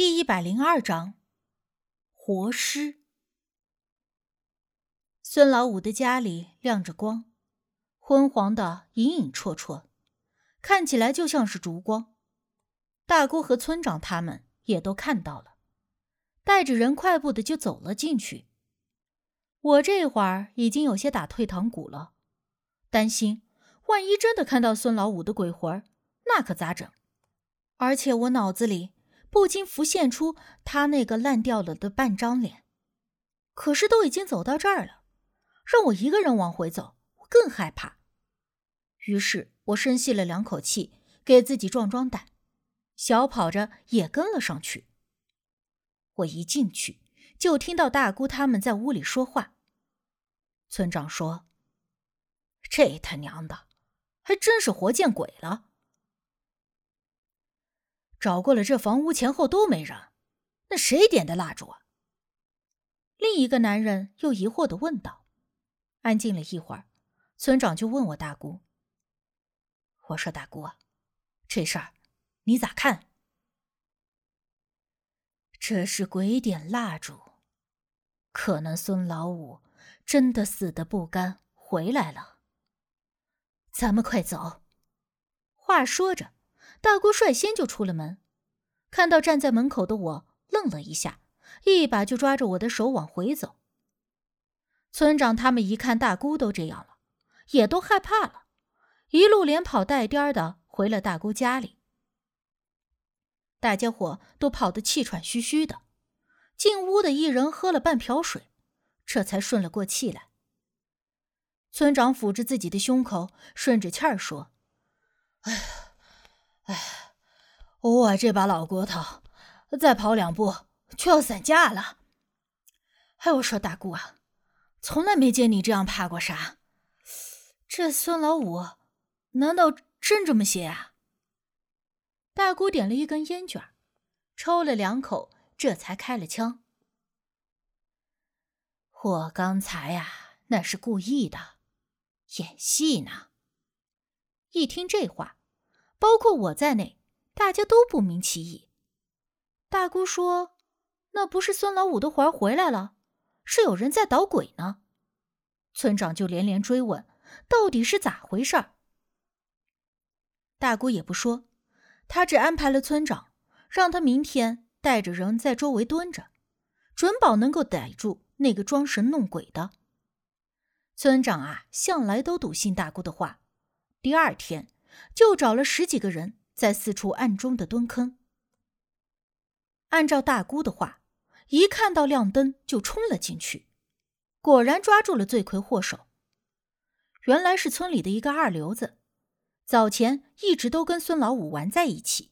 第一百零二章，活尸。孙老五的家里亮着光，昏黄的，隐隐绰绰，看起来就像是烛光。大姑和村长他们也都看到了，带着人快步的就走了进去。我这会儿已经有些打退堂鼓了，担心万一真的看到孙老五的鬼魂，那可咋整？而且我脑子里。不禁浮现出他那个烂掉了的半张脸，可是都已经走到这儿了，让我一个人往回走，我更害怕。于是我深吸了两口气，给自己壮壮胆，小跑着也跟了上去。我一进去就听到大姑他们在屋里说话。村长说：“这他娘的，还真是活见鬼了。”找过了这房屋前后都没人，那谁点的蜡烛啊？另一个男人又疑惑的问道。安静了一会儿，村长就问我大姑：“我说大姑，这事儿你咋看？”这是鬼点蜡烛，可能孙老五真的死的不甘回来了。咱们快走。话说着。大姑率先就出了门，看到站在门口的我，愣了一下，一把就抓着我的手往回走。村长他们一看大姑都这样了，也都害怕了，一路连跑带颠的回了大姑家里。大家伙都跑得气喘吁吁的，进屋的一人喝了半瓢水，这才顺了过气来。村长抚着自己的胸口，顺着气儿说：“哎呀。”哎，我这把老骨头，再跑两步就要散架了。哎，我说大姑啊，从来没见你这样怕过啥。这孙老五，难道真这么邪啊？大姑点了一根烟卷，抽了两口，这才开了枪。我刚才呀，那是故意的，演戏呢。一听这话。包括我在内，大家都不明其意。大姑说：“那不是孙老五的魂儿回来了，是有人在捣鬼呢。”村长就连连追问：“到底是咋回事？”大姑也不说，他只安排了村长，让他明天带着人在周围蹲着，准保能够逮住那个装神弄鬼的。村长啊，向来都笃信大姑的话。第二天。就找了十几个人在四处暗中的蹲坑。按照大姑的话，一看到亮灯就冲了进去，果然抓住了罪魁祸首。原来是村里的一个二流子，早前一直都跟孙老五玩在一起。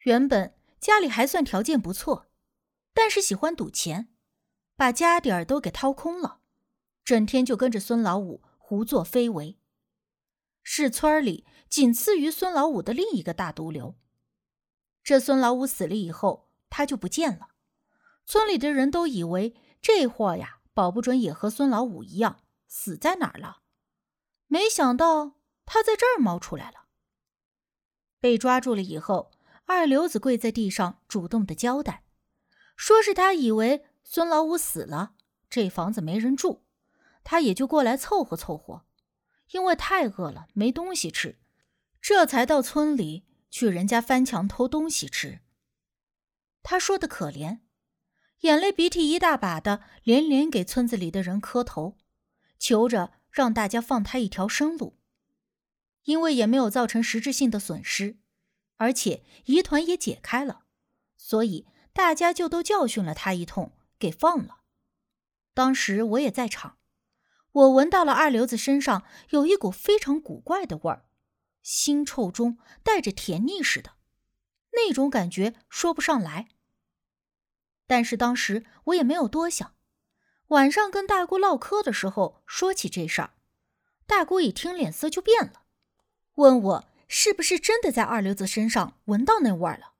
原本家里还算条件不错，但是喜欢赌钱，把家底儿都给掏空了，整天就跟着孙老五胡作非为。是村里仅次于孙老五的另一个大毒瘤。这孙老五死了以后，他就不见了。村里的人都以为这货呀，保不准也和孙老五一样死在哪儿了。没想到他在这儿冒出来了。被抓住了以后，二流子跪在地上，主动的交代，说是他以为孙老五死了，这房子没人住，他也就过来凑合凑合。因为太饿了，没东西吃，这才到村里去人家翻墙偷东西吃。他说的可怜，眼泪鼻涕一大把的，连连给村子里的人磕头，求着让大家放他一条生路。因为也没有造成实质性的损失，而且疑团也解开了，所以大家就都教训了他一通，给放了。当时我也在场。我闻到了二流子身上有一股非常古怪的味儿，腥臭中带着甜腻似的，那种感觉说不上来。但是当时我也没有多想，晚上跟大姑唠嗑的时候说起这事儿，大姑一听脸色就变了，问我是不是真的在二流子身上闻到那味儿了。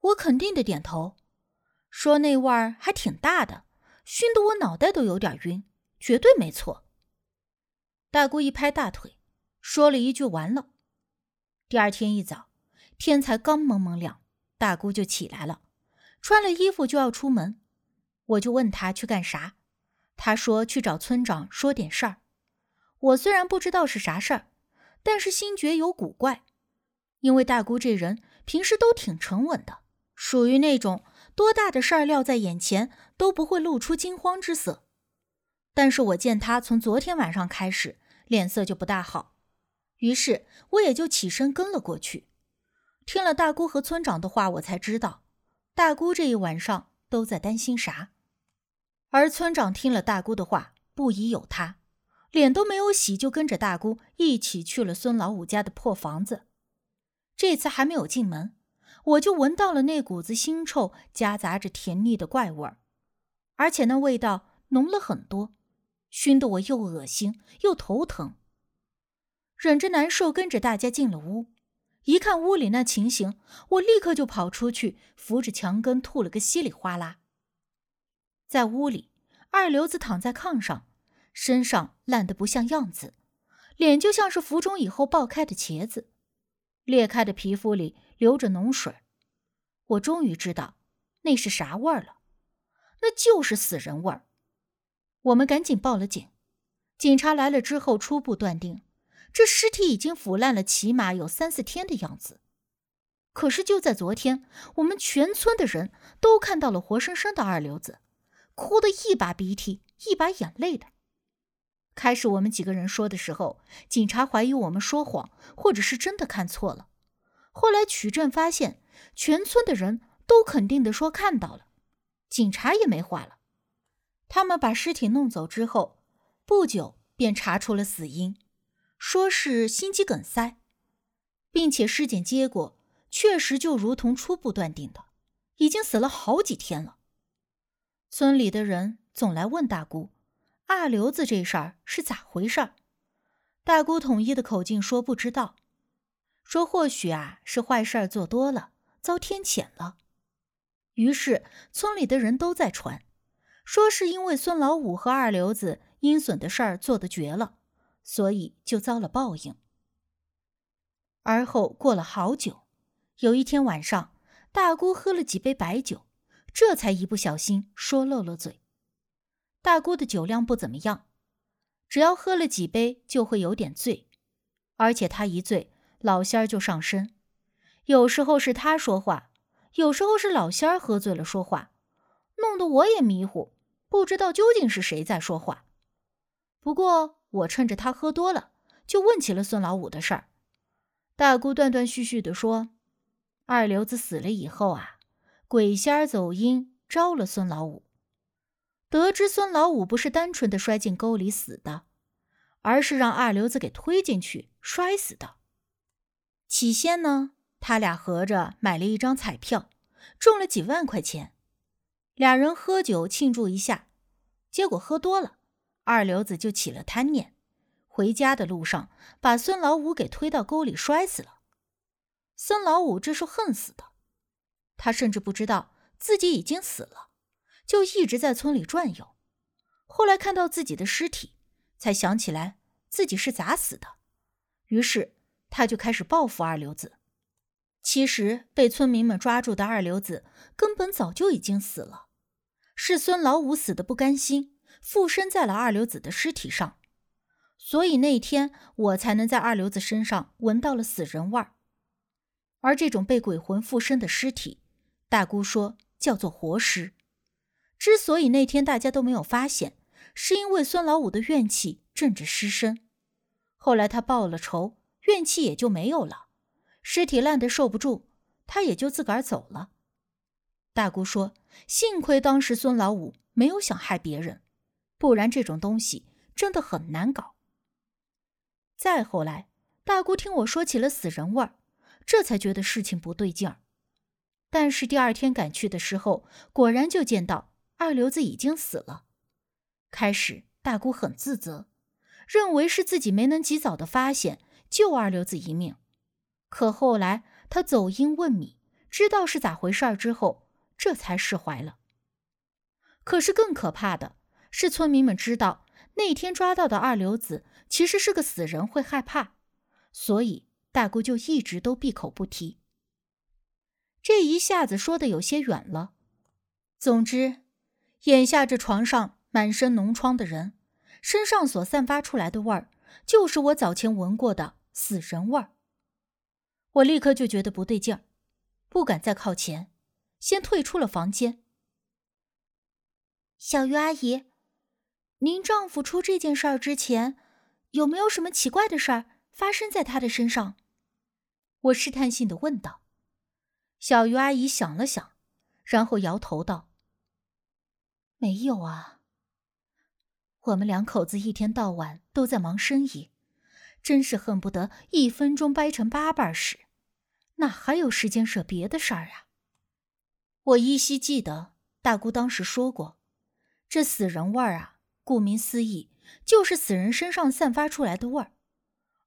我肯定的点头，说那味儿还挺大的，熏得我脑袋都有点晕。绝对没错。大姑一拍大腿，说了一句：“完了。”第二天一早，天才刚蒙蒙亮，大姑就起来了，穿了衣服就要出门，我就问她去干啥，她说去找村长说点事儿。我虽然不知道是啥事儿，但是心觉有古怪，因为大姑这人平时都挺沉稳的，属于那种多大的事儿撂在眼前都不会露出惊慌之色。但是我见他从昨天晚上开始脸色就不大好，于是我也就起身跟了过去。听了大姑和村长的话，我才知道。大姑这一晚上都在担心啥，而村长听了大姑的话，不疑有他，脸都没有洗，就跟着大姑一起去了孙老五家的破房子。这次还没有进门，我就闻到了那股子腥臭夹杂着甜腻的怪味儿，而且那味道浓了很多，熏得我又恶心又头疼。忍着难受，跟着大家进了屋。一看屋里那情形，我立刻就跑出去，扶着墙根吐了个稀里哗啦。在屋里，二流子躺在炕上，身上烂得不像样子，脸就像是浮肿以后爆开的茄子，裂开的皮肤里流着脓水。我终于知道那是啥味儿了，那就是死人味儿。我们赶紧报了警，警察来了之后，初步断定。这尸体已经腐烂了，起码有三四天的样子。可是就在昨天，我们全村的人都看到了活生生的二流子，哭得一把鼻涕一把眼泪的。开始我们几个人说的时候，警察怀疑我们说谎，或者是真的看错了。后来取证发现，全村的人都肯定的说看到了，警察也没话了。他们把尸体弄走之后，不久便查出了死因。说是心肌梗塞，并且尸检结果确实就如同初步断定的，已经死了好几天了。村里的人总来问大姑：“二流子这事儿是咋回事？”大姑统一的口径说：“不知道。”说或许啊是坏事儿做多了，遭天谴了。于是村里的人都在传，说是因为孙老五和二流子阴损的事儿做得绝了。所以就遭了报应。而后过了好久，有一天晚上，大姑喝了几杯白酒，这才一不小心说漏了嘴。大姑的酒量不怎么样，只要喝了几杯就会有点醉，而且她一醉，老仙儿就上身。有时候是她说话，有时候是老仙儿喝醉了说话，弄得我也迷糊，不知道究竟是谁在说话。不过。我趁着他喝多了，就问起了孙老五的事儿。大姑断断续续的说：“二流子死了以后啊，鬼仙儿走阴招了孙老五。得知孙老五不是单纯的摔进沟里死的，而是让二流子给推进去摔死的。起先呢，他俩合着买了一张彩票，中了几万块钱，俩人喝酒庆祝一下，结果喝多了。”二流子就起了贪念，回家的路上把孙老五给推到沟里摔死了。孙老五这是恨死的，他甚至不知道自己已经死了，就一直在村里转悠。后来看到自己的尸体，才想起来自己是咋死的，于是他就开始报复二流子。其实被村民们抓住的二流子根本早就已经死了，是孙老五死的不甘心。附身在了二流子的尸体上，所以那天我才能在二流子身上闻到了死人味儿。而这种被鬼魂附身的尸体，大姑说叫做活尸。之所以那天大家都没有发现，是因为孙老五的怨气镇着尸身。后来他报了仇，怨气也就没有了，尸体烂得受不住，他也就自个儿走了。大姑说，幸亏当时孙老五没有想害别人。不然这种东西真的很难搞。再后来，大姑听我说起了死人味儿，这才觉得事情不对劲儿。但是第二天赶去的时候，果然就见到二流子已经死了。开始大姑很自责，认为是自己没能及早的发现，救二流子一命。可后来她走阴问米，知道是咋回事儿之后，这才释怀了。可是更可怕的。是村民们知道那天抓到的二流子其实是个死人，会害怕，所以大姑就一直都闭口不提。这一下子说的有些远了，总之，眼下这床上满身脓疮的人，身上所散发出来的味儿，就是我早前闻过的死人味儿。我立刻就觉得不对劲儿，不敢再靠前，先退出了房间。小鱼阿姨，您丈夫出这件事儿之前，有没有什么奇怪的事儿发生在他的身上？我试探性的问道。小鱼阿姨想了想，然后摇头道：“没有啊。我们两口子一天到晚都在忙生意，真是恨不得一分钟掰成八瓣使，哪还有时间惹别的事儿啊？”我依稀记得大姑当时说过。这死人味儿啊，顾名思义，就是死人身上散发出来的味儿，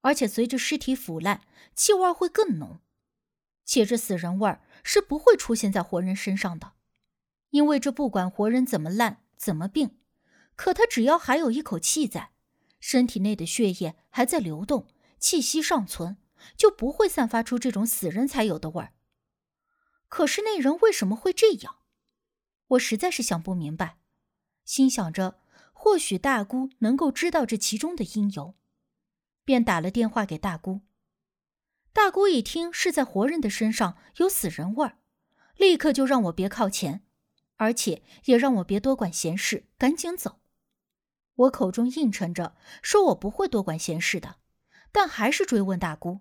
而且随着尸体腐烂，气味会更浓。且这死人味儿是不会出现在活人身上的，因为这不管活人怎么烂、怎么病，可他只要还有一口气在，身体内的血液还在流动，气息尚存，就不会散发出这种死人才有的味儿。可是那人为什么会这样？我实在是想不明白。心想着，或许大姑能够知道这其中的因由，便打了电话给大姑。大姑一听是在活人的身上有死人味儿，立刻就让我别靠前，而且也让我别多管闲事，赶紧走。我口中应承着，说我不会多管闲事的，但还是追问大姑，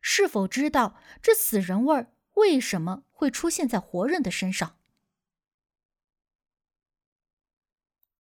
是否知道这死人味儿为什么会出现在活人的身上。